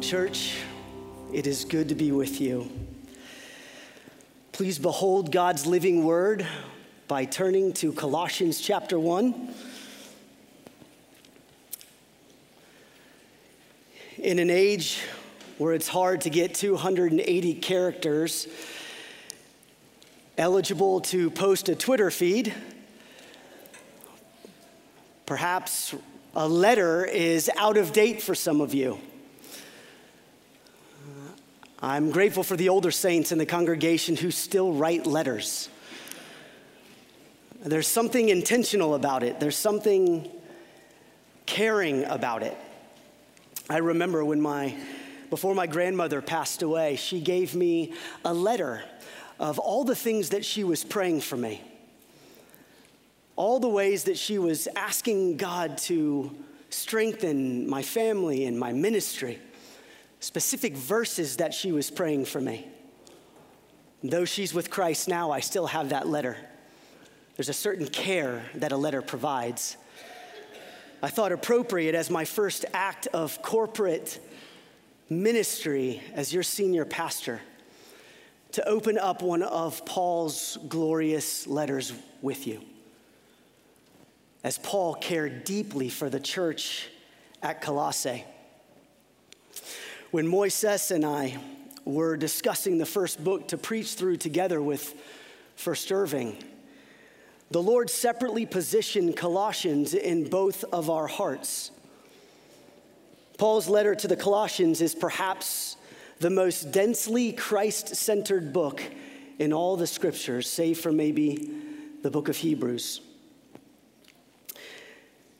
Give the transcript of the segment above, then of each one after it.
Church, it is good to be with you. Please behold God's living word by turning to Colossians chapter 1. In an age where it's hard to get 280 characters eligible to post a Twitter feed, perhaps a letter is out of date for some of you. I'm grateful for the older saints in the congregation who still write letters. There's something intentional about it, there's something caring about it. I remember when my, before my grandmother passed away, she gave me a letter of all the things that she was praying for me, all the ways that she was asking God to strengthen my family and my ministry specific verses that she was praying for me. though she's with Christ now, I still have that letter. There's a certain care that a letter provides. I thought appropriate as my first act of corporate ministry as your senior pastor to open up one of Paul's glorious letters with you. As Paul cared deeply for the church at Colossae. When Moises and I were discussing the first book to preach through together with First Irving, the Lord separately positioned Colossians in both of our hearts. Paul's letter to the Colossians is perhaps the most densely Christ centered book in all the scriptures, save for maybe the book of Hebrews.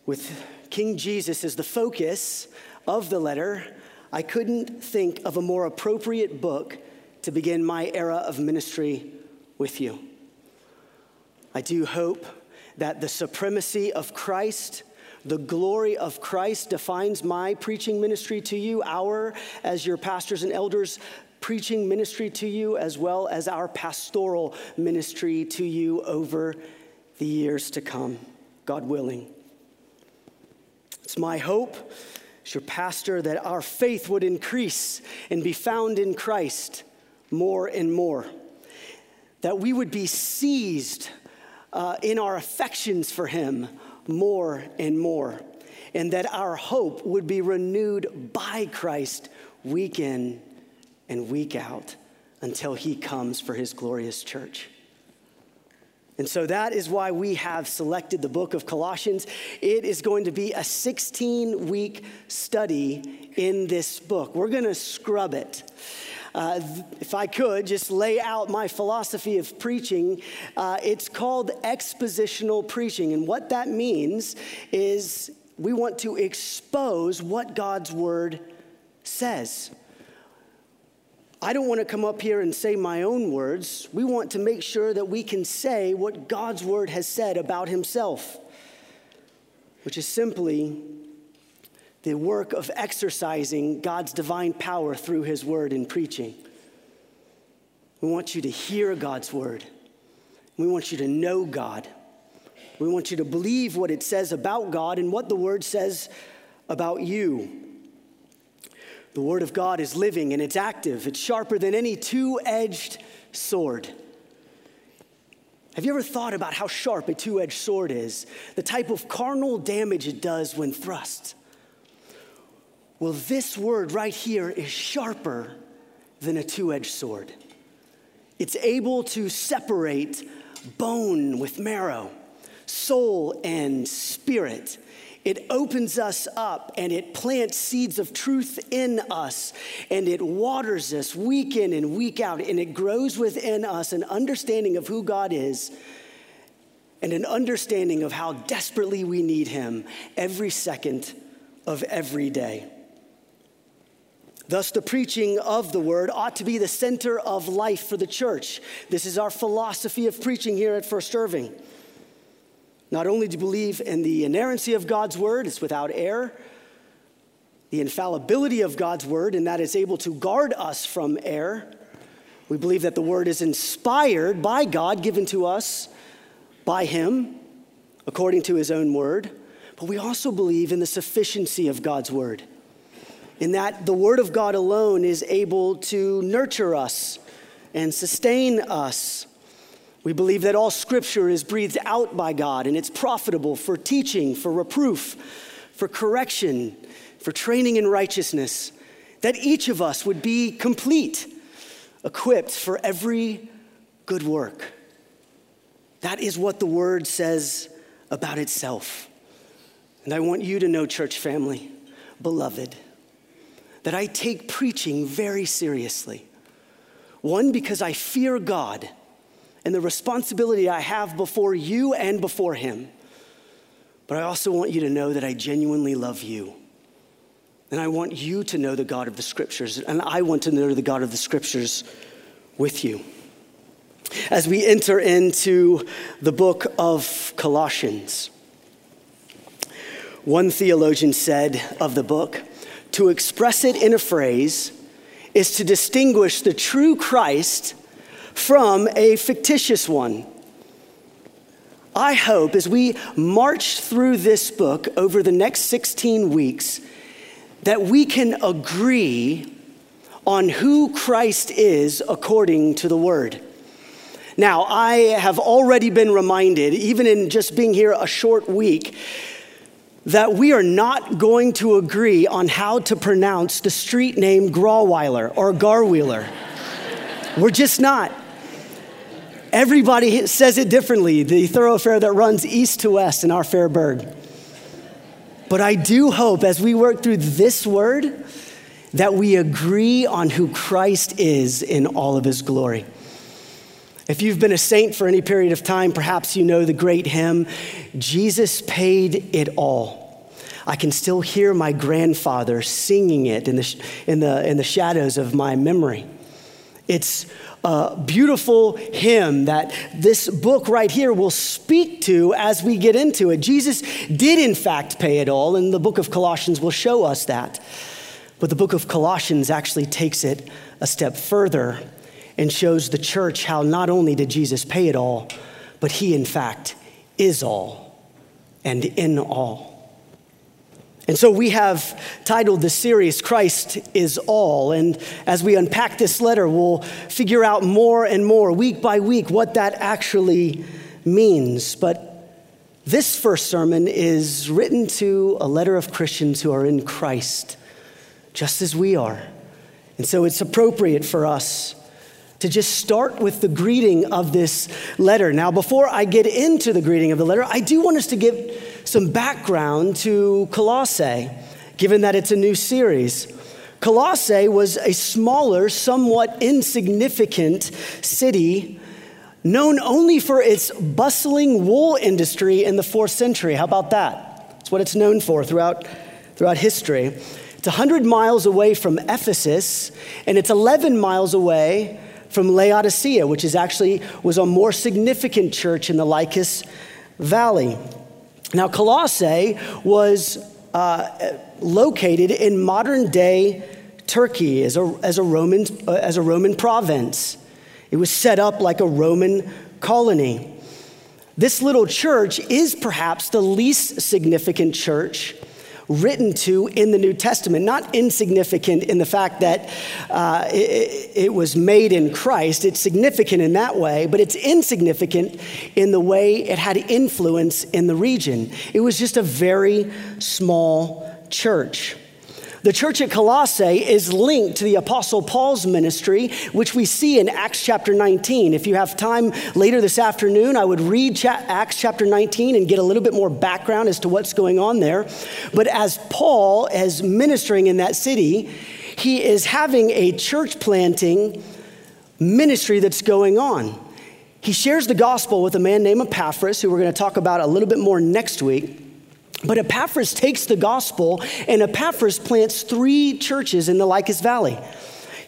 With King Jesus as the focus of the letter, I couldn't think of a more appropriate book to begin my era of ministry with you. I do hope that the supremacy of Christ, the glory of Christ defines my preaching ministry to you, our, as your pastors and elders, preaching ministry to you, as well as our pastoral ministry to you over the years to come, God willing. It's my hope as your pastor, that our faith would increase and be found in Christ more and more. That we would be seized uh, in our affections for Him more and more. And that our hope would be renewed by Christ week in and week out until He comes for His glorious church. And so that is why we have selected the book of Colossians. It is going to be a 16 week study in this book. We're going to scrub it. Uh, if I could just lay out my philosophy of preaching, uh, it's called expositional preaching. And what that means is we want to expose what God's word says. I don't want to come up here and say my own words. We want to make sure that we can say what God's word has said about himself, which is simply the work of exercising God's divine power through his word in preaching. We want you to hear God's word. We want you to know God. We want you to believe what it says about God and what the word says about you. The Word of God is living and it's active, it's sharper than any two edged sword. Have you ever thought about how sharp a two edged sword is? The type of carnal damage it does when thrust. Well, this word right here is sharper than a two edged sword. It's able to separate bone with marrow, soul and spirit. It opens us up and it plants seeds of truth in us and it waters us week in and week out and it grows within us an understanding of who God is and an understanding of how desperately we need Him every second of every day. Thus, the preaching of the word ought to be the center of life for the church. This is our philosophy of preaching here at First Irving. Not only do we believe in the inerrancy of God's word, it's without error, the infallibility of God's word, and that it's able to guard us from error. We believe that the word is inspired by God, given to us by Him, according to His own word. But we also believe in the sufficiency of God's word. in that the Word of God alone is able to nurture us and sustain us. We believe that all Scripture is breathed out by God and it's profitable for teaching, for reproof, for correction, for training in righteousness, that each of us would be complete, equipped for every good work. That is what the Word says about itself. And I want you to know, church family, beloved, that I take preaching very seriously. One, because I fear God and the responsibility I have before you and before Him. But I also want you to know that I genuinely love you. And I want you to know the God of the Scriptures, and I want to know the God of the Scriptures with you. As we enter into the book of Colossians, one theologian said of the book, to express it in a phrase is to distinguish the true Christ from a fictitious one. I hope as we march through this book over the next 16 weeks that we can agree on who Christ is according to the Word. Now, I have already been reminded, even in just being here a short week, that we are not going to agree on how to pronounce the street name Grawweiler or Garwheeler. We're just not. Everybody says it differently, the thoroughfare that runs east to west in our fair burg. But I do hope as we work through this word that we agree on who Christ is in all of his glory. If you've been a saint for any period of time, perhaps you know the great hymn, Jesus Paid It All. I can still hear my grandfather singing it in the, in the, in the shadows of my memory. It's a beautiful hymn that this book right here will speak to as we get into it. Jesus did, in fact, pay it all, and the book of Colossians will show us that. But the book of Colossians actually takes it a step further and shows the church how not only did Jesus pay it all, but he, in fact, is all and in all. And so we have titled the series, Christ is All. And as we unpack this letter, we'll figure out more and more, week by week, what that actually means. But this first sermon is written to a letter of Christians who are in Christ, just as we are. And so it's appropriate for us to just start with the greeting of this letter. Now, before I get into the greeting of the letter, I do want us to give some background to Colossae, given that it's a new series. Colossae was a smaller, somewhat insignificant city known only for its bustling wool industry in the fourth century. How about that? That's what it's known for throughout, throughout history. It's 100 miles away from Ephesus, and it's 11 miles away from Laodicea, which is actually was a more significant church in the Lycus Valley. Now, Colossae was uh, located in modern day Turkey as a, as, a Roman, uh, as a Roman province. It was set up like a Roman colony. This little church is perhaps the least significant church written to in the New Testament, not insignificant in the fact that uh, it, it was made in Christ. It's significant in that way, but it's insignificant in the way it had influence in the region. It was just a very small church. The church at Colossae is linked to the Apostle Paul's ministry, which we see in Acts chapter 19. If you have time later this afternoon, I would read cha- Acts chapter 19 and get a little bit more background as to what's going on there. But as Paul is ministering in that city, he is having a church planting ministry that's going on. He shares the gospel with a man named Epaphras, who we're going to talk about a little bit more next week. But Epaphras takes the gospel, and Epaphras plants three churches in the Lycus Valley.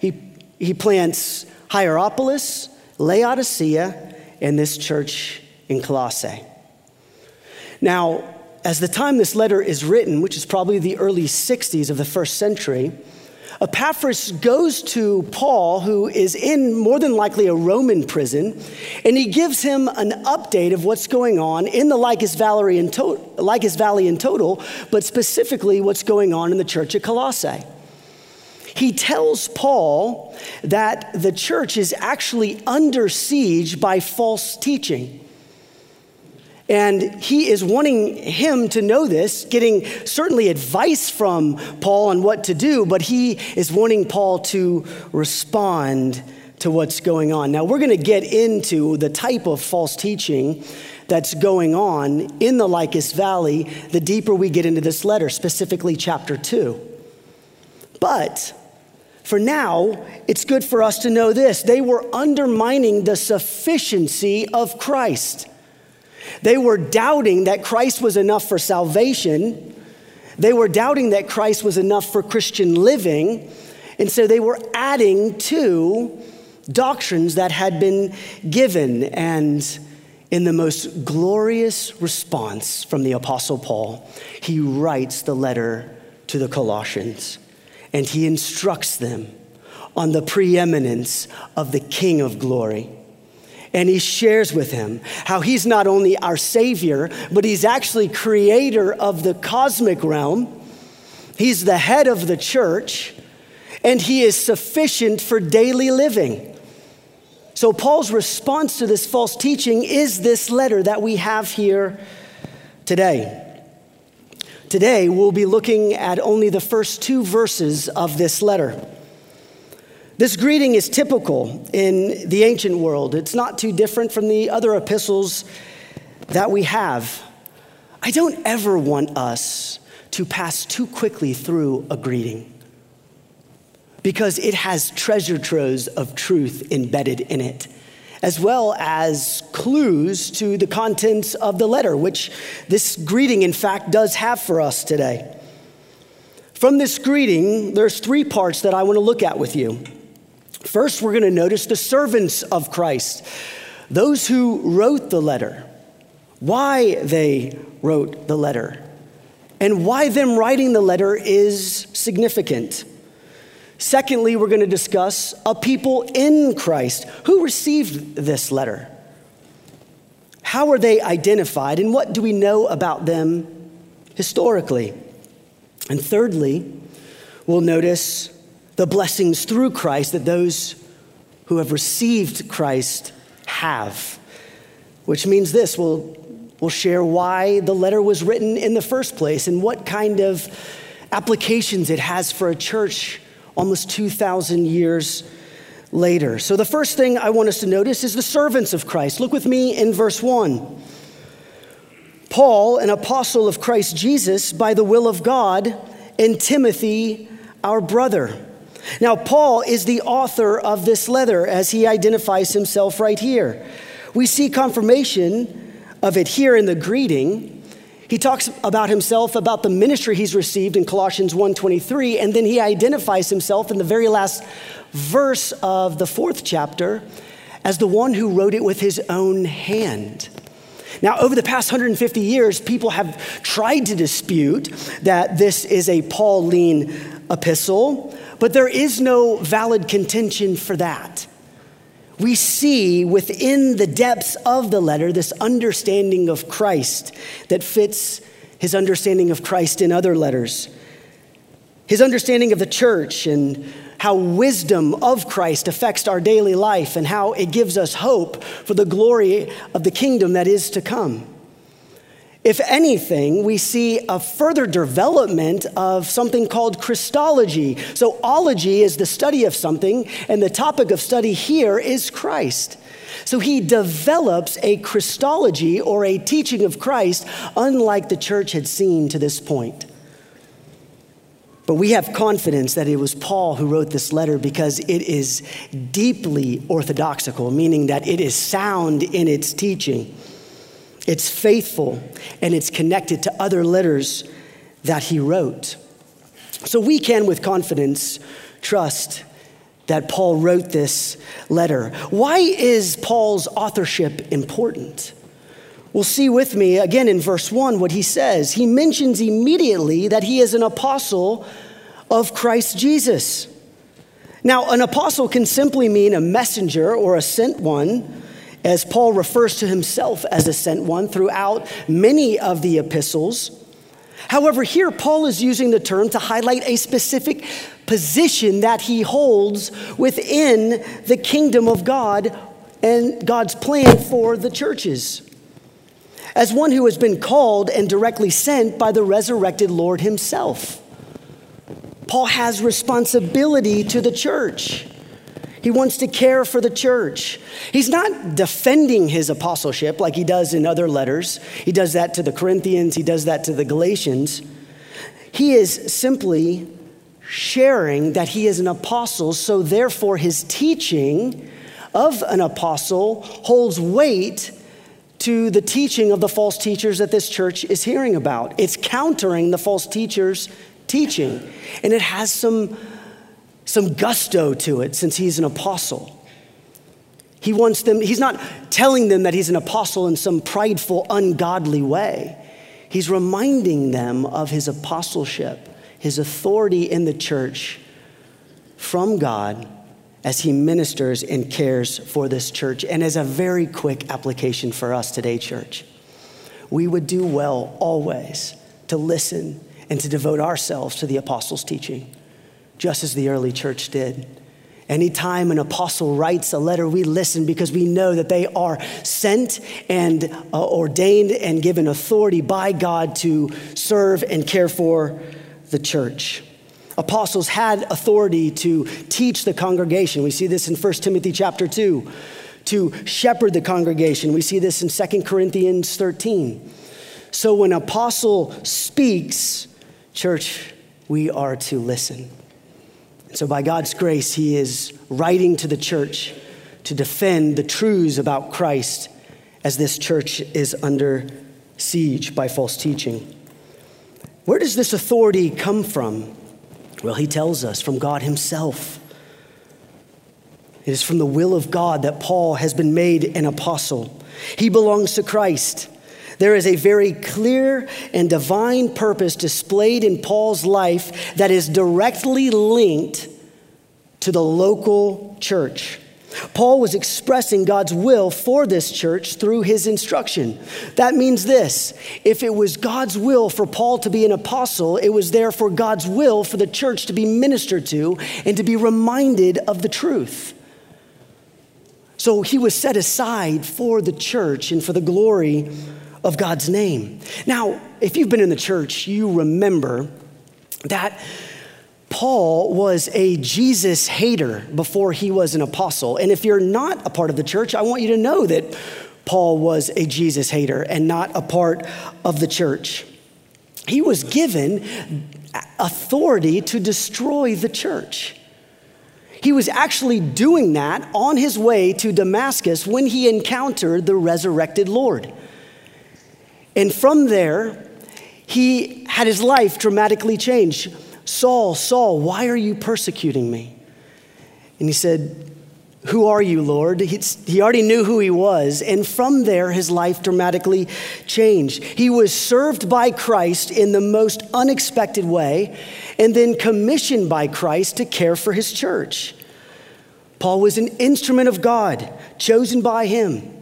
He, he plants Hierapolis, Laodicea, and this church in Colossae. Now, as the time this letter is written, which is probably the early 60s of the first century, Epaphras goes to Paul, who is in more than likely a Roman prison, and he gives him an update of what's going on in the Lycus Valley in, to- Lycus Valley in total, but specifically what's going on in the church at Colossae. he tells Paul that the church is actually under siege by false teaching. And he is wanting him to know this, getting certainly advice from Paul on what to do, but he is wanting Paul to respond to what's going on. Now, we're going to get into the type of false teaching that's going on in the Lycus Valley the deeper we get into this letter, specifically chapter 2. But for now, it's good for us to know this they were undermining the sufficiency of Christ. They were doubting that Christ was enough for salvation. They were doubting that Christ was enough for Christian living. And so they were adding to doctrines that had been given. And in the most glorious response from the Apostle Paul, he writes the letter to the Colossians and he instructs them on the preeminence of the King of glory. And he shares with him how he's not only our Savior, but he's actually creator of the cosmic realm. He's the head of the church, and he is sufficient for daily living. So, Paul's response to this false teaching is this letter that we have here today. Today, we'll be looking at only the first two verses of this letter. This greeting is typical in the ancient world. It's not too different from the other epistles that we have. I don't ever want us to pass too quickly through a greeting because it has treasure troves of truth embedded in it as well as clues to the contents of the letter, which this greeting, in fact, does have for us today. From this greeting, there's three parts that I want to look at with you. First, we're going to notice the servants of Christ, those who wrote the letter, why they wrote the letter, and why them writing the letter is significant. Secondly, we're going to discuss a people in Christ who received this letter. How are they identified, and what do we know about them historically? And thirdly, we'll notice the blessings through Christ that those who have received Christ have, which means this we'll, we'll share why the letter was written in the first place and what kind of applications it has for a church almost 2,000 years later. So, the first thing I want us to notice is the servants of Christ. Look with me in verse 1. Paul, an apostle of Christ Jesus, by the will of God, and Timothy, our brother. Now, Paul is the author of this letter as he identifies himself right here. We see confirmation of it here in the greeting. He talks about himself, about the ministry he's received in Colossians 1:23, and then he identifies himself in the very last verse of the fourth chapter as the one who wrote it with his own hand. Now, over the past 150 years, people have tried to dispute that this is a Pauline epistle, but there is no valid contention for that we see within the depths of the letter this understanding of Christ that fits his understanding of Christ in other letters. His understanding of the church and how wisdom of Christ affects our daily life and how it gives us hope for the glory of the kingdom that is to come. If anything, we see a further development of something called Christology. So, ology is the study of something, and the topic of study here is Christ. So, he develops a Christology or a teaching of Christ, unlike the church had seen to this point. But we have confidence that it was Paul who wrote this letter because it is deeply orthodoxical, meaning that it is sound in its teaching. It's faithful and it's connected to other letters that he wrote. So we can, with confidence, trust that Paul wrote this letter. Why is Paul's authorship important? We'll see with me again in verse 1 what he says. He mentions immediately that he is an apostle of Christ Jesus. Now, an apostle can simply mean a messenger or a sent one as Paul refers to himself as a sent one throughout many of the epistles. However, here Paul is using the term to highlight a specific position that he holds within the kingdom of God and God's plan for the churches. As one who has been called and directly sent by the resurrected Lord himself. Paul has responsibility to the church. He wants to care for the church. He's not defending his apostleship like he does in other letters. He does that to the Corinthians, he does that to the Galatians. He is simply sharing that he is an apostle, so therefore his teaching of an apostle holds weight to the teaching of the false teachers that this church is hearing about. It's countering the false teachers' teaching, and it has some some gusto to it since he's an apostle. He wants them, he's not telling them that he's an apostle in some prideful, ungodly way. He's reminding them of his apostleship, his authority in the church from God as he ministers and cares for this church. And as a very quick application for us today, church, we would do well always to listen and to devote ourselves to the apostles' teaching just as the early church did. Anytime an apostle writes a letter, we listen because we know that they are sent and uh, ordained and given authority by God to serve and care for the church. Apostles had authority to teach the congregation. We see this in 1 Timothy chapter 2, to shepherd the congregation. We see this in 2 Corinthians 13. So when an apostle speaks, church, we are to listen. So, by God's grace, he is writing to the church to defend the truths about Christ as this church is under siege by false teaching. Where does this authority come from? Well, he tells us from God himself. It is from the will of God that Paul has been made an apostle. He belongs to Christ. There is a very clear and divine purpose displayed in Paul's life that is directly linked to the local church. Paul was expressing God's will for this church through his instruction. That means this if it was God's will for Paul to be an apostle, it was therefore God's will for the church to be ministered to and to be reminded of the truth. So he was set aside for the church and for the glory of God's name. Now, if you've been in the church, you remember that Paul was a Jesus hater before he was an apostle. And if you're not a part of the church, I want you to know that Paul was a Jesus hater and not a part of the church. He was given authority to destroy the church. He was actually doing that on his way to Damascus when he encountered the resurrected Lord. And from there, he had his life dramatically changed. Saul, Saul, why are you persecuting me? And he said, Who are you, Lord? he already knew who he was. And from there, his life dramatically changed. He was served by Christ in the most unexpected way, and then commissioned by Christ to care for his church. Paul was an instrument of God, chosen by him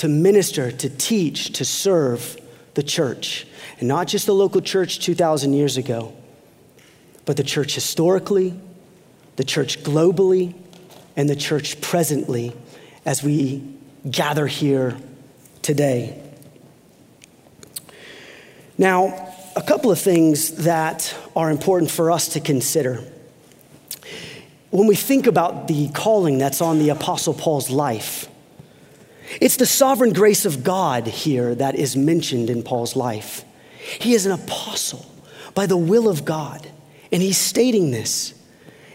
to minister, to teach, to serve the church. And not just the local church 2,000 years ago, but the church historically, the church globally, and the church presently as we gather here today. Now, a couple of things that are important for us to consider. When we think about the calling that's on the Apostle Paul's life, it's the sovereign grace of God here that is mentioned in Paul's life. He is an apostle by the will of God, and he's stating this.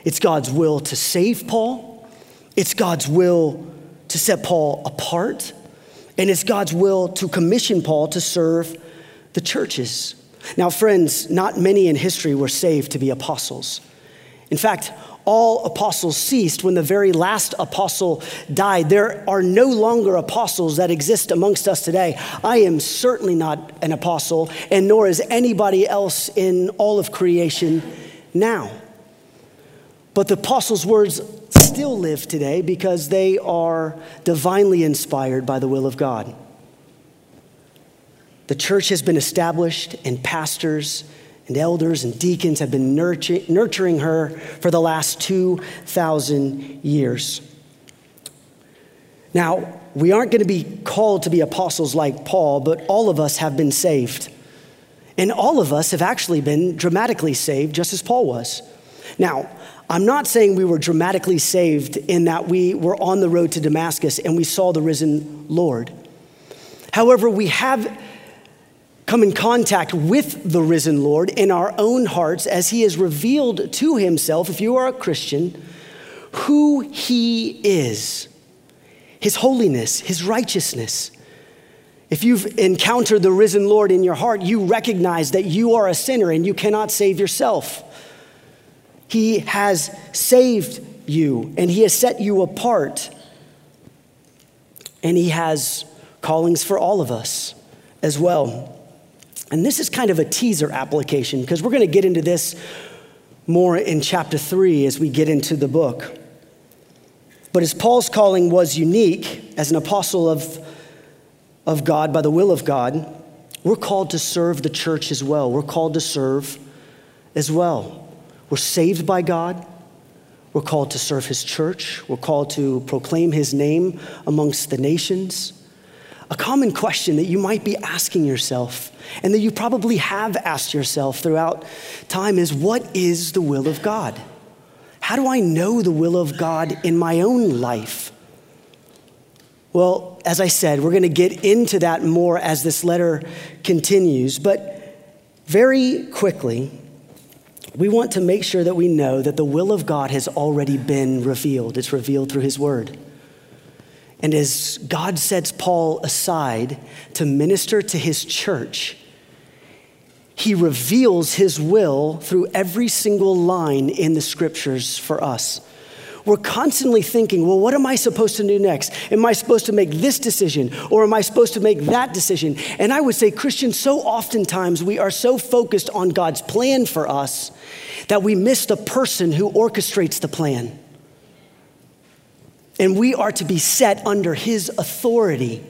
It's God's will to save Paul, it's God's will to set Paul apart, and it's God's will to commission Paul to serve the churches. Now, friends, not many in history were saved to be apostles. In fact, all apostles ceased when the very last apostle died. There are no longer apostles that exist amongst us today. I am certainly not an apostle, and nor is anybody else in all of creation now. But the apostles' words still live today because they are divinely inspired by the will of God. The church has been established, and pastors and elders and deacons have been nurturing her for the last 2,000 years. Now, we aren't going to be called to be apostles like Paul, but all of us have been saved. And all of us have actually been dramatically saved, just as Paul was. Now, I'm not saying we were dramatically saved in that we were on the road to Damascus and we saw the risen Lord. However, we have come in contact with the risen Lord in our own hearts as he has revealed to himself, if you are a Christian, who he is, his holiness, his righteousness. If you've encountered the risen Lord in your heart, you recognize that you are a sinner and you cannot save yourself. He has saved you and he has set you apart. And he has callings for all of us as well. And this is kind of a teaser application because we're going to get into this more in chapter three as we get into the book. But as Paul's calling was unique as an apostle of, of God by the will of God, we're called to serve the church as well. We're called to serve as well. We're saved by God. We're called to serve his church. We're called to proclaim his name amongst the nations. A common question that you might be asking yourself, and that you probably have asked yourself throughout time, is what is the will of God? How do I know the will of God in my own life? Well, as I said, we're going to get into that more as this letter continues, but very quickly, we want to make sure that we know that the will of God has already been revealed. It's revealed through His Word. And as God sets Paul aside to minister to his church, he reveals his will through every single line in the scriptures for us. We're constantly thinking, well, what am I supposed to do next? Am I supposed to make this decision or am I supposed to make that decision? And I would say, Christians, so oftentimes we are so focused on God's plan for us that we miss the person who orchestrates the plan. And we are to be set under his authority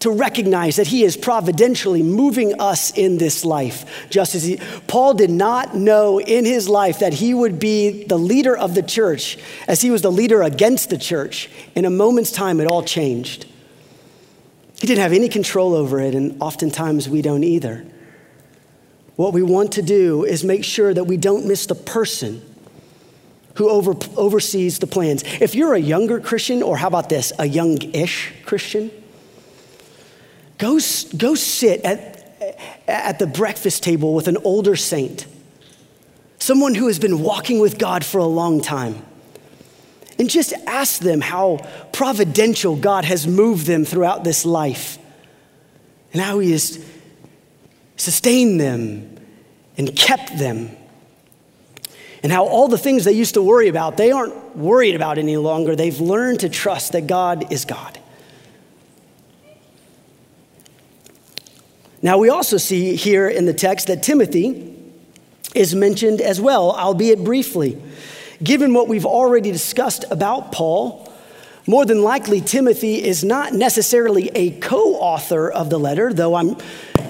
to recognize that he is providentially moving us in this life. Just as he, Paul did not know in his life that he would be the leader of the church, as he was the leader against the church. In a moment's time, it all changed. He didn't have any control over it, and oftentimes we don't either. What we want to do is make sure that we don't miss the person who over, oversees the plans. If you're a younger Christian, or how about this, a young ish Christian, go, go sit at, at the breakfast table with an older saint, someone who has been walking with God for a long time. And just ask them how providential God has moved them throughout this life and how He has sustained them and kept them and how all the things they used to worry about, they aren't worried about any longer. They've learned to trust that God is God. Now, we also see here in the text that Timothy is mentioned as well, albeit briefly. Given what we've already discussed about Paul, more than likely, Timothy is not necessarily a co author of the letter, though I'm,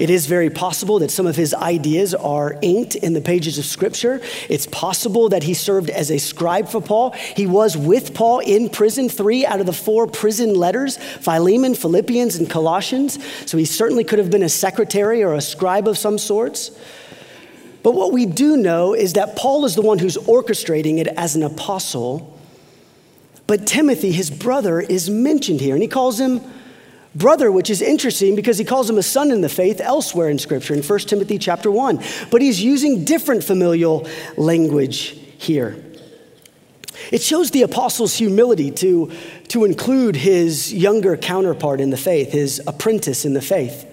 it is very possible that some of his ideas are inked in the pages of Scripture. It's possible that he served as a scribe for Paul. He was with Paul in prison, three out of the four prison letters Philemon, Philippians, and Colossians. So he certainly could have been a secretary or a scribe of some sorts. But what we do know is that Paul is the one who's orchestrating it as an apostle but Timothy, his brother, is mentioned here, and he calls him brother, which is interesting because he calls him a son in the faith elsewhere in Scripture, in 1 Timothy chapter 1. But he's using different familial language here. It shows the apostle's humility to, to include his younger counterpart in the faith, his apprentice in the faith.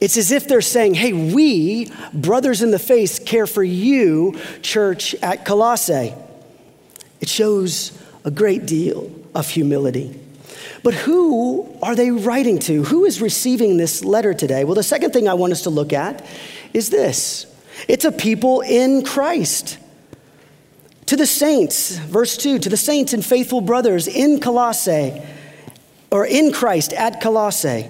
It's as if they're saying, hey, we, brothers in the faith, care for you, church at Colossae. It shows a great deal of humility. But who are they writing to? Who is receiving this letter today? Well, the second thing I want us to look at is this it's a people in Christ. To the saints, verse 2, to the saints and faithful brothers in Colossae, or in Christ at Colossae.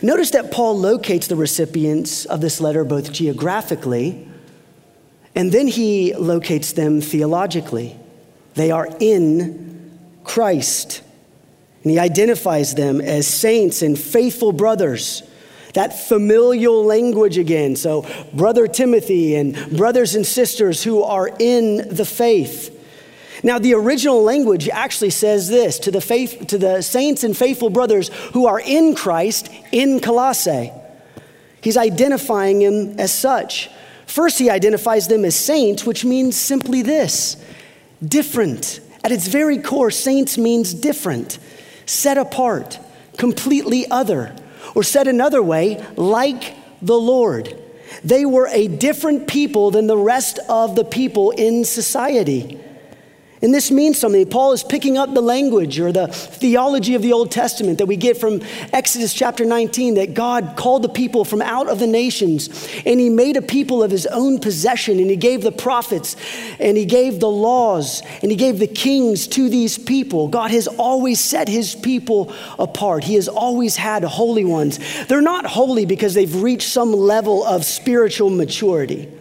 Notice that Paul locates the recipients of this letter both geographically and then he locates them theologically. They are in Christ. And he identifies them as saints and faithful brothers. That familial language again. So, brother Timothy and brothers and sisters who are in the faith. Now, the original language actually says this to the, faith, to the saints and faithful brothers who are in Christ in Colossae. He's identifying them as such. First, he identifies them as saints, which means simply this different. At its very core, saints means different, set apart, completely other, or said another way, like the Lord. They were a different people than the rest of the people in society. And this means something. Paul is picking up the language or the theology of the Old Testament that we get from Exodus chapter 19 that God called the people from out of the nations and he made a people of his own possession and he gave the prophets and he gave the laws and he gave the kings to these people. God has always set his people apart. He has always had holy ones. They're not holy because they've reached some level of spiritual maturity.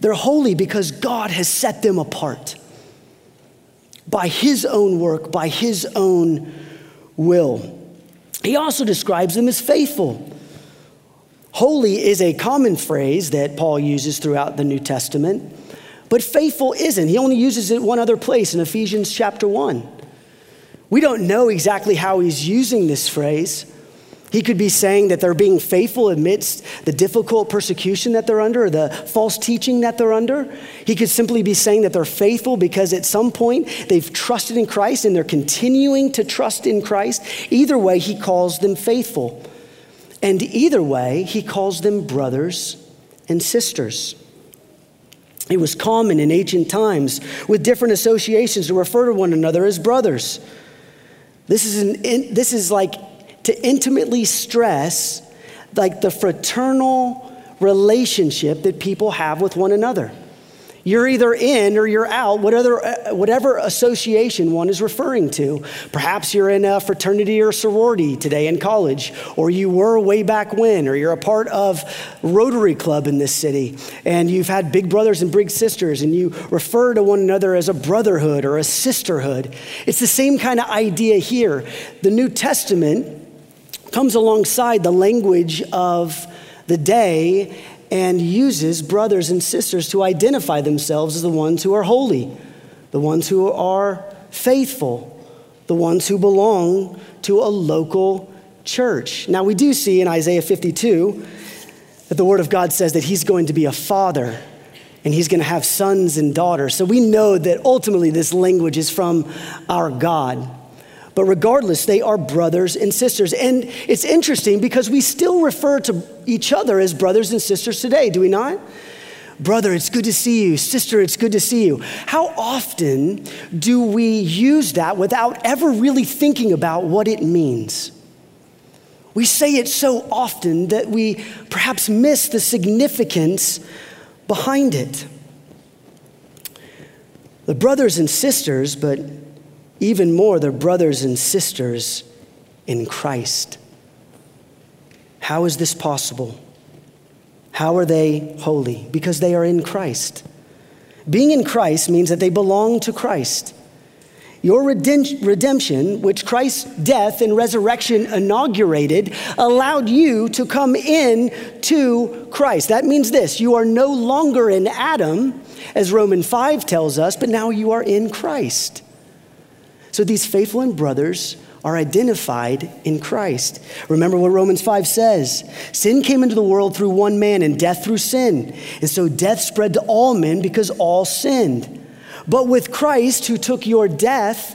They're holy because God has set them apart by his own work, by his own will. He also describes them as faithful. Holy is a common phrase that Paul uses throughout the New Testament, but faithful isn't. He only uses it one other place in Ephesians chapter 1. We don't know exactly how he's using this phrase. He could be saying that they're being faithful amidst the difficult persecution that they're under or the false teaching that they're under. He could simply be saying that they're faithful because at some point they've trusted in Christ and they're continuing to trust in Christ. Either way, he calls them faithful. And either way, he calls them brothers and sisters. It was common in ancient times with different associations to refer to one another as brothers. This is, an, this is like to intimately stress like the fraternal relationship that people have with one another. You're either in or you're out, whatever, uh, whatever association one is referring to. Perhaps you're in a fraternity or sorority today in college, or you were way back when, or you're a part of Rotary Club in this city, and you've had big brothers and big sisters, and you refer to one another as a brotherhood or a sisterhood. It's the same kind of idea here. The New Testament comes alongside the language of the day and uses brothers and sisters to identify themselves as the ones who are holy, the ones who are faithful, the ones who belong to a local church. Now, we do see in Isaiah 52 that the Word of God says that He's going to be a father and He's going to have sons and daughters. So we know that ultimately this language is from our God. But regardless, they are brothers and sisters. And it's interesting because we still refer to each other as brothers and sisters today, do we not? Brother, it's good to see you. Sister, it's good to see you. How often do we use that without ever really thinking about what it means? We say it so often that we perhaps miss the significance behind it. The brothers and sisters, but even more, they're brothers and sisters in Christ. How is this possible? How are they holy? Because they are in Christ. Being in Christ means that they belong to Christ. Your redemption, which Christ's death and resurrection inaugurated, allowed you to come in to Christ. That means this you are no longer in Adam, as Romans 5 tells us, but now you are in Christ. So these faithful and brothers are identified in Christ. Remember what Romans 5 says Sin came into the world through one man, and death through sin. And so death spread to all men because all sinned. But with Christ, who took your death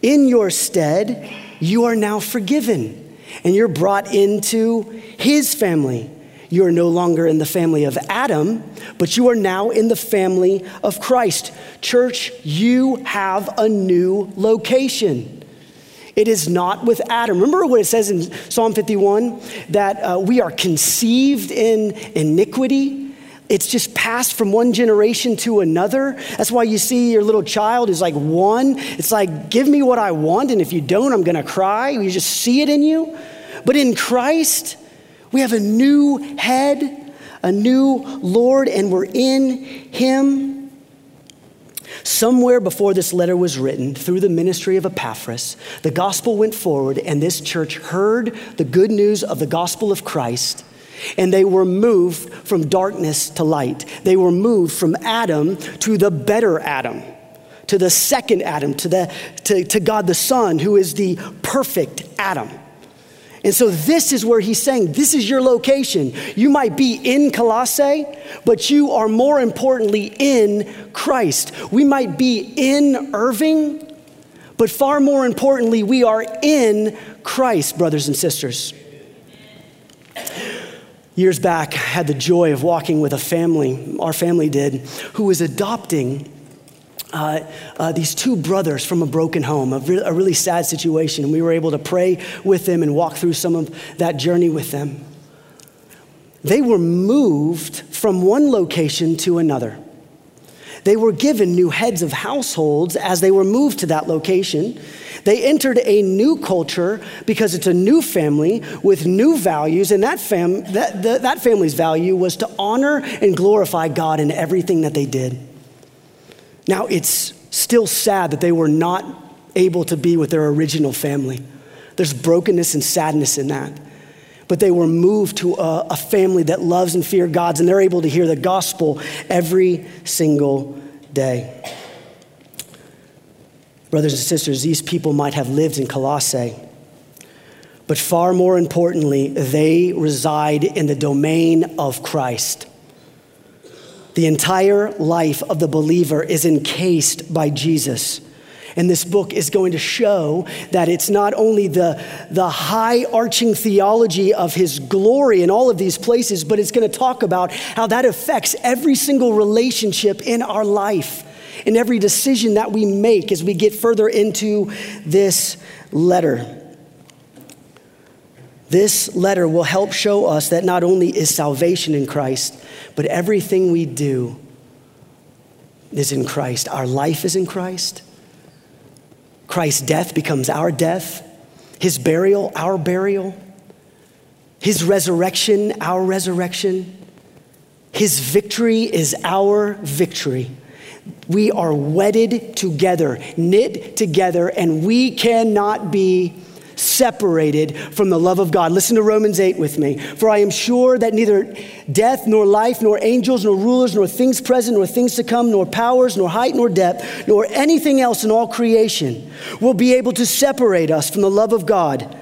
in your stead, you are now forgiven, and you're brought into his family. You are no longer in the family of Adam, but you are now in the family of Christ. Church, you have a new location. It is not with Adam. Remember what it says in Psalm 51 that uh, we are conceived in iniquity? It's just passed from one generation to another. That's why you see your little child is like one. It's like, give me what I want, and if you don't, I'm gonna cry. You just see it in you. But in Christ, we have a new head, a new Lord, and we're in Him. Somewhere before this letter was written, through the ministry of Epaphras, the gospel went forward, and this church heard the good news of the gospel of Christ, and they were moved from darkness to light. They were moved from Adam to the better Adam, to the second Adam, to, the, to, to God the Son, who is the perfect Adam. And so, this is where he's saying, This is your location. You might be in Colossae, but you are more importantly in Christ. We might be in Irving, but far more importantly, we are in Christ, brothers and sisters. Years back, I had the joy of walking with a family, our family did, who was adopting uh, uh, these two brothers from a broken home, a, re- a really sad situation. And we were able to pray with them and walk through some of that journey with them. They were moved from one location to another. They were given new heads of households as they were moved to that location. They entered a new culture because it's a new family with new values, and that, fam- that, the, that family's value was to honor and glorify God in everything that they did. Now, it's still sad that they were not able to be with their original family. There's brokenness and sadness in that. But they were moved to a, a family that loves and fears God, and they're able to hear the gospel every single day. Brothers and sisters, these people might have lived in Colossae, but far more importantly, they reside in the domain of Christ. The entire life of the believer is encased by Jesus. And this book is going to show that it's not only the, the high arching theology of his glory in all of these places, but it's going to talk about how that affects every single relationship in our life and every decision that we make as we get further into this letter. This letter will help show us that not only is salvation in Christ, but everything we do is in Christ. Our life is in Christ. Christ's death becomes our death, his burial, our burial, his resurrection, our resurrection. His victory is our victory. We are wedded together, knit together, and we cannot be separated from the love of God. Listen to Romans 8 with me. For I am sure that neither death, nor life, nor angels, nor rulers, nor things present, nor things to come, nor powers, nor height, nor depth, nor anything else in all creation will be able to separate us from the love of God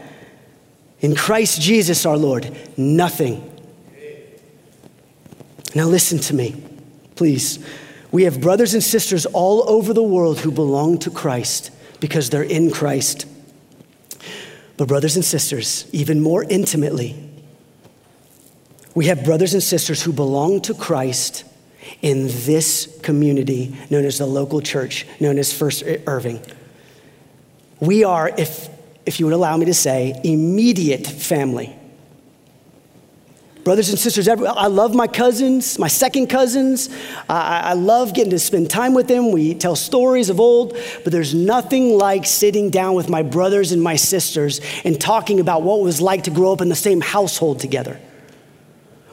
in Christ Jesus our Lord. Nothing. Now, listen to me, please. We have brothers and sisters all over the world who belong to Christ because they're in Christ. But, brothers and sisters, even more intimately, we have brothers and sisters who belong to Christ in this community known as the local church, known as First Irving. We are, if, if you would allow me to say, immediate family. Brothers and sisters, I love my cousins, my second cousins. I, love getting to spend time with them. We tell stories of old, but there's nothing like sitting down with my brothers and my sisters and talking about what it was like to grow up in the same household together.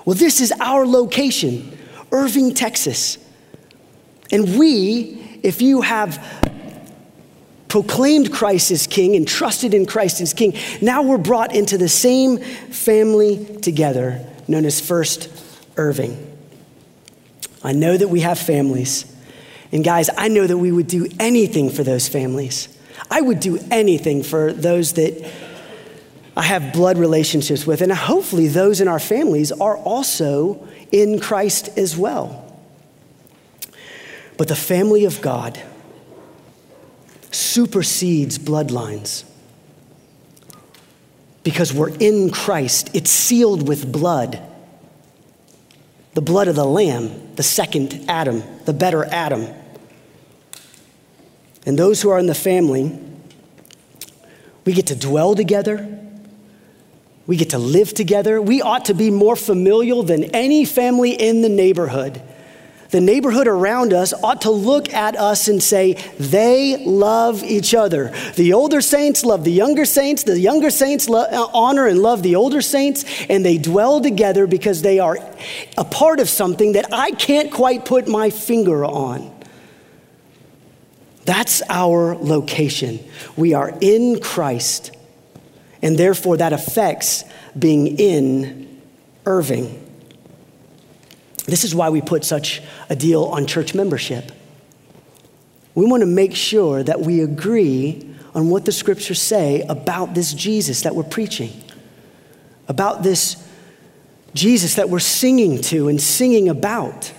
Well, this is our location, Irving, Texas. And we, if you have proclaimed Christ as king and trusted in Christ as king, now we're brought into the same family together known as First Irving. I know that we have families. And guys, I know that we would do anything for those families. I would do anything for those that I have blood relationships with. And hopefully, those in our families are also in Christ as well. But the family of God supersedes bloodlines because we're in Christ. It's sealed with blood. The blood of the Lamb, the second Adam, the better Adam. And those who are in the family, we get to dwell together. We get to live together. We ought to be more familial than any family in the neighborhood. The neighborhood around us ought to look at us and say, they love each other. The older saints love the younger saints, the younger saints lo- uh, honor and love the older saints, and they dwell together because they are a part of something that I can't quite put my finger on. That's our location. We are in Christ, and therefore that affects being in Irving. This is why we put such a deal on church membership. We want to make sure that we agree on what the scriptures say about this Jesus that we're preaching, about this Jesus that we're singing to and singing about.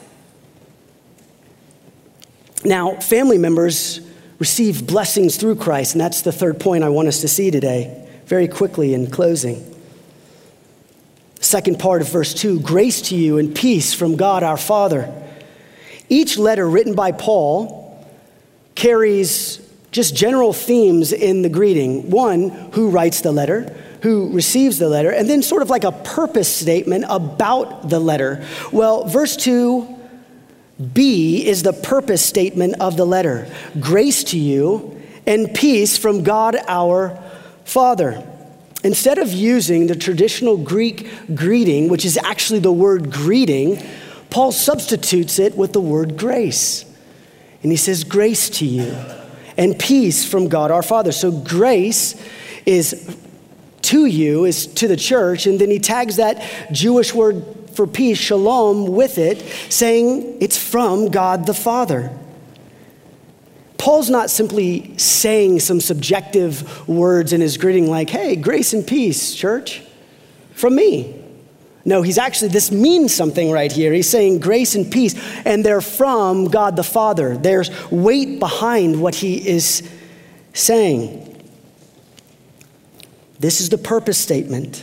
Now, family members receive blessings through Christ, and that's the third point I want us to see today, very quickly in closing. Second part of verse 2 grace to you and peace from God our Father. Each letter written by Paul carries just general themes in the greeting. One, who writes the letter, who receives the letter, and then sort of like a purpose statement about the letter. Well, verse 2 B is the purpose statement of the letter grace to you and peace from God our Father. Instead of using the traditional Greek greeting, which is actually the word greeting, Paul substitutes it with the word grace. And he says, Grace to you and peace from God our Father. So grace is to you, is to the church, and then he tags that Jewish word for peace, shalom, with it, saying it's from God the Father. Paul's not simply saying some subjective words in his greeting like, hey, grace and peace, church, from me. No, he's actually, this means something right here. He's saying grace and peace, and they're from God the Father. There's weight behind what he is saying. This is the purpose statement.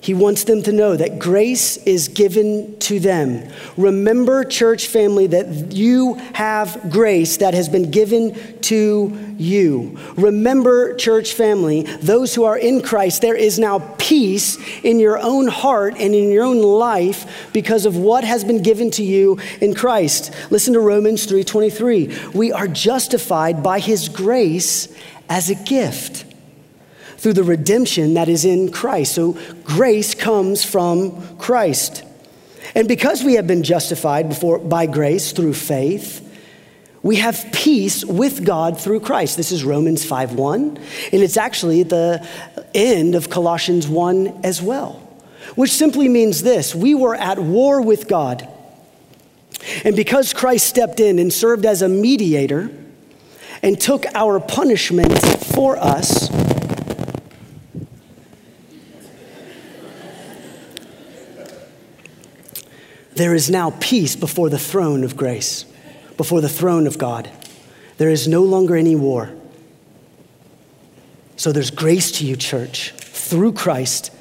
He wants them to know that grace is given to them. Remember, church family, that you have grace that has been given to you. Remember, church family, those who are in Christ, there is now peace in your own heart and in your own life because of what has been given to you in Christ. Listen to Romans 3:23. We are justified by his grace as a gift through the redemption that is in Christ. So grace comes from Christ. And because we have been justified before, by grace through faith, we have peace with God through Christ. This is Romans 5:1, and it's actually the end of Colossians 1 as well. Which simply means this, we were at war with God. And because Christ stepped in and served as a mediator and took our punishment for us, there is now peace before the throne of grace, before the throne of God. There is no longer any war. So there's grace to you, church, through Christ,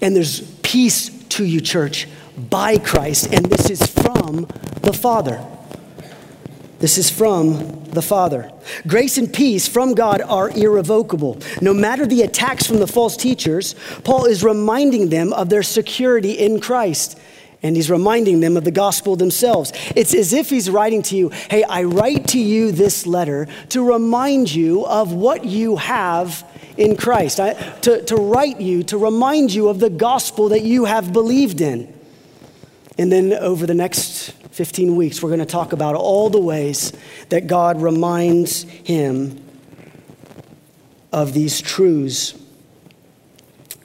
and there's peace to you, church, by Christ, and this is from the Father. This is from the Father. Grace and peace from God are irrevocable. No matter the attacks from the false teachers, Paul is reminding them of their security in Christ and he's reminding them of the gospel themselves. It's as if he's writing to you, Hey, I write to you this letter to remind you of what you have in Christ, I, to, to write you, to remind you of the gospel that you have believed in. And then over the next 15 weeks, we're going to talk about all the ways that God reminds him of these truths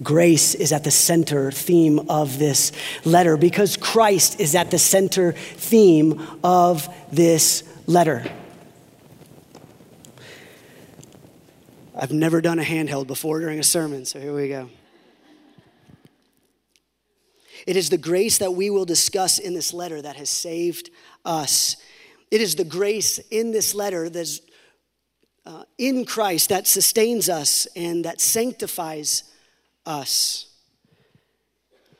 Grace is at the center theme of this letter because Christ is at the center theme of this letter. I've never done a handheld before during a sermon, so here we go. It is the grace that we will discuss in this letter that has saved us. It is the grace in this letter that's uh, in Christ that sustains us and that sanctifies us.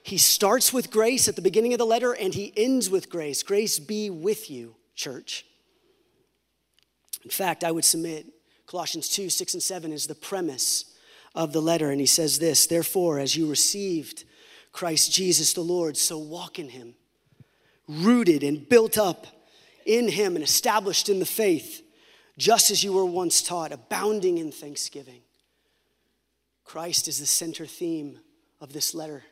He starts with grace at the beginning of the letter and he ends with grace. Grace be with you, church. In fact, I would submit Colossians 2 6 and 7 is the premise of the letter. And he says this Therefore, as you received Christ Jesus the Lord, so walk in him rooted and built up in Him and established in the faith, just as you were once taught, abounding in thanksgiving. Christ is the center theme of this letter.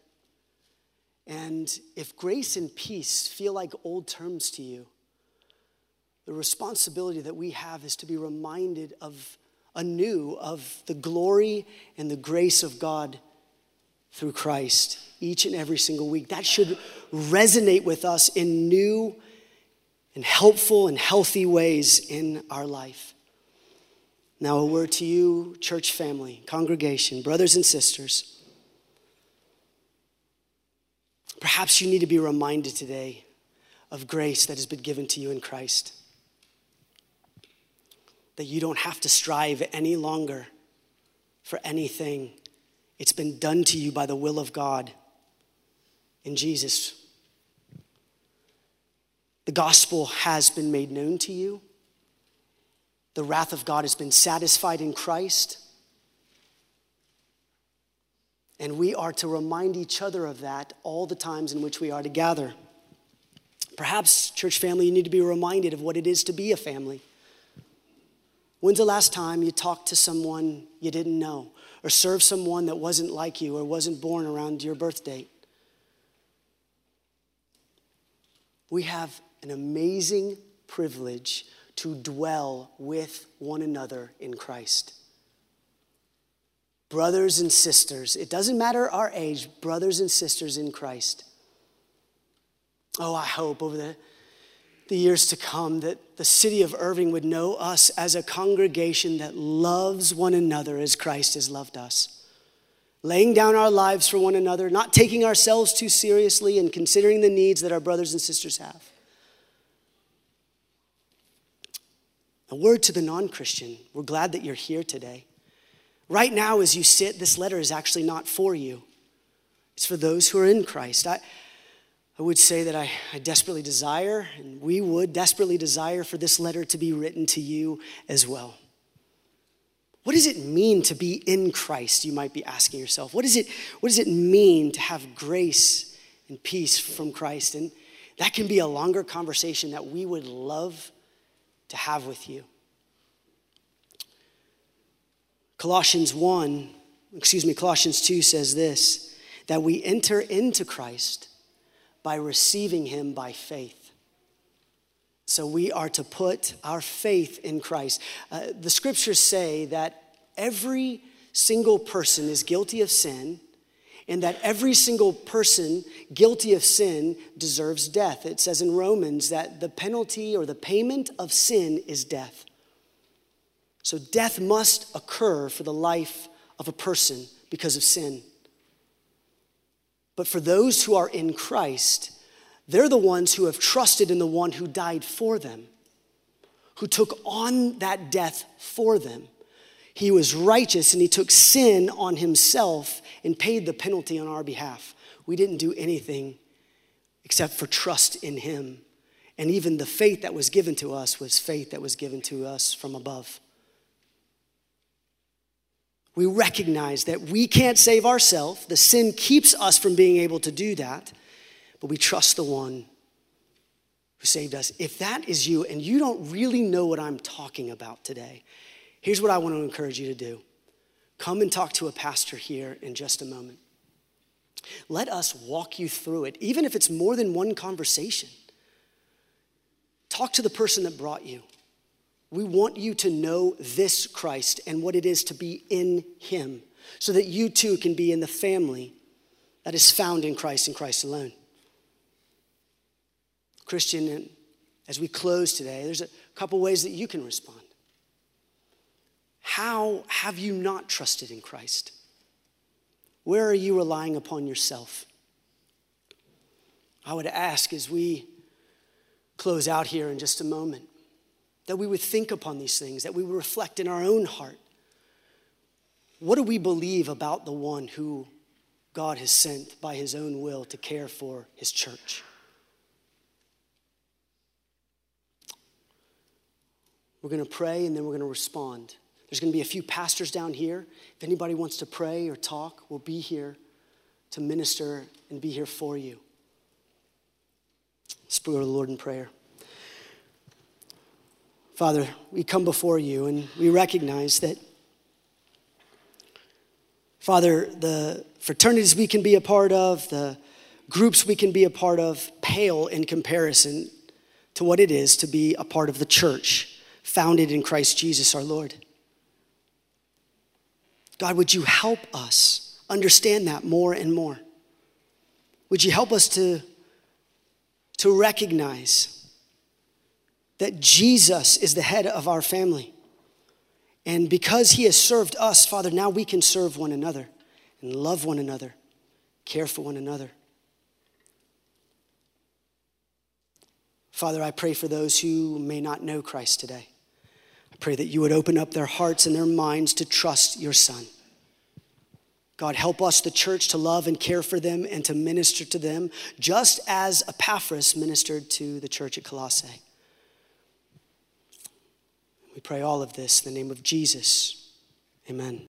And if grace and peace feel like old terms to you, the responsibility that we have is to be reminded of anew of the glory and the grace of God through Christ each and every single week. That should resonate with us in new and helpful and healthy ways in our life. Now, a word to you, church family, congregation, brothers and sisters. Perhaps you need to be reminded today of grace that has been given to you in Christ. That you don't have to strive any longer for anything, it's been done to you by the will of God in Jesus. The gospel has been made known to you. The wrath of God has been satisfied in Christ. And we are to remind each other of that all the times in which we are to gather. Perhaps, church family, you need to be reminded of what it is to be a family. When's the last time you talked to someone you didn't know, or served someone that wasn't like you, or wasn't born around your birth date? We have an amazing privilege to dwell with one another in Christ brothers and sisters. It doesn't matter our age, brothers and sisters in Christ. Oh, I hope over the, the years to come that the city of Irving would know us as a congregation that loves one another as Christ has loved us. Laying down our lives for one another, not taking ourselves too seriously, and considering the needs that our brothers and sisters have. A word to the non Christian we're glad that you're here today. Right now, as you sit, this letter is actually not for you, it's for those who are in Christ. I, I would say that I, I desperately desire, and we would desperately desire for this letter to be written to you as well. What does it mean to be in Christ? You might be asking yourself. What, is it, what does it mean to have grace and peace from Christ? And that can be a longer conversation that we would love to have with you. Colossians 1, excuse me, Colossians 2 says this that we enter into Christ by receiving him by faith. So we are to put our faith in Christ. Uh, the scriptures say that every single person is guilty of sin and that every single person guilty of sin deserves death. It says in Romans that the penalty or the payment of sin is death. So death must occur for the life of a person because of sin. But for those who are in Christ, they're the ones who have trusted in the one who died for them, who took on that death for them. He was righteous and he took sin on himself and paid the penalty on our behalf. We didn't do anything except for trust in him. And even the faith that was given to us was faith that was given to us from above we recognize that we can't save ourselves. The sin keeps us from being able to do that, but we trust the one who saved us. If that is you and you don't really know what I'm talking about today, here's what I want to encourage you to do come and talk to a pastor here in just a moment. Let us walk you through it, even if it's more than one conversation. Talk to the person that brought you. We want you to know this Christ and what it is to be in Him so that you too can be in the family that is found in Christ and Christ alone. Christian, as we close today, there's a couple ways that you can respond. How have you not trusted in Christ? Where are you relying upon yourself? I would ask as we close out here in just a moment that we would think upon these things, that we would reflect in our own heart. What do we believe about the one who God has sent by his own will to care for his church? We're going to pray and then we're going to respond. There's going to be a few pastors down here. If anybody wants to pray or talk, we'll be here to minister and be here for you. Let's go to the Lord in prayer. Father, we come before you and we recognize that, Father, the fraternities we can be a part of, the groups we can be a part of, pale in comparison to what it is to be a part of the church founded in Christ Jesus our Lord. God, would you help us understand that more and more? Would you help us to, to recognize that Jesus is the head of our family? And because he has served us, Father, now we can serve one another and love one another, care for one another. Father, I pray for those who may not know Christ today. Pray that you would open up their hearts and their minds to trust your Son. God, help us, the church, to love and care for them and to minister to them, just as Epaphras ministered to the church at Colossae. We pray all of this in the name of Jesus. Amen.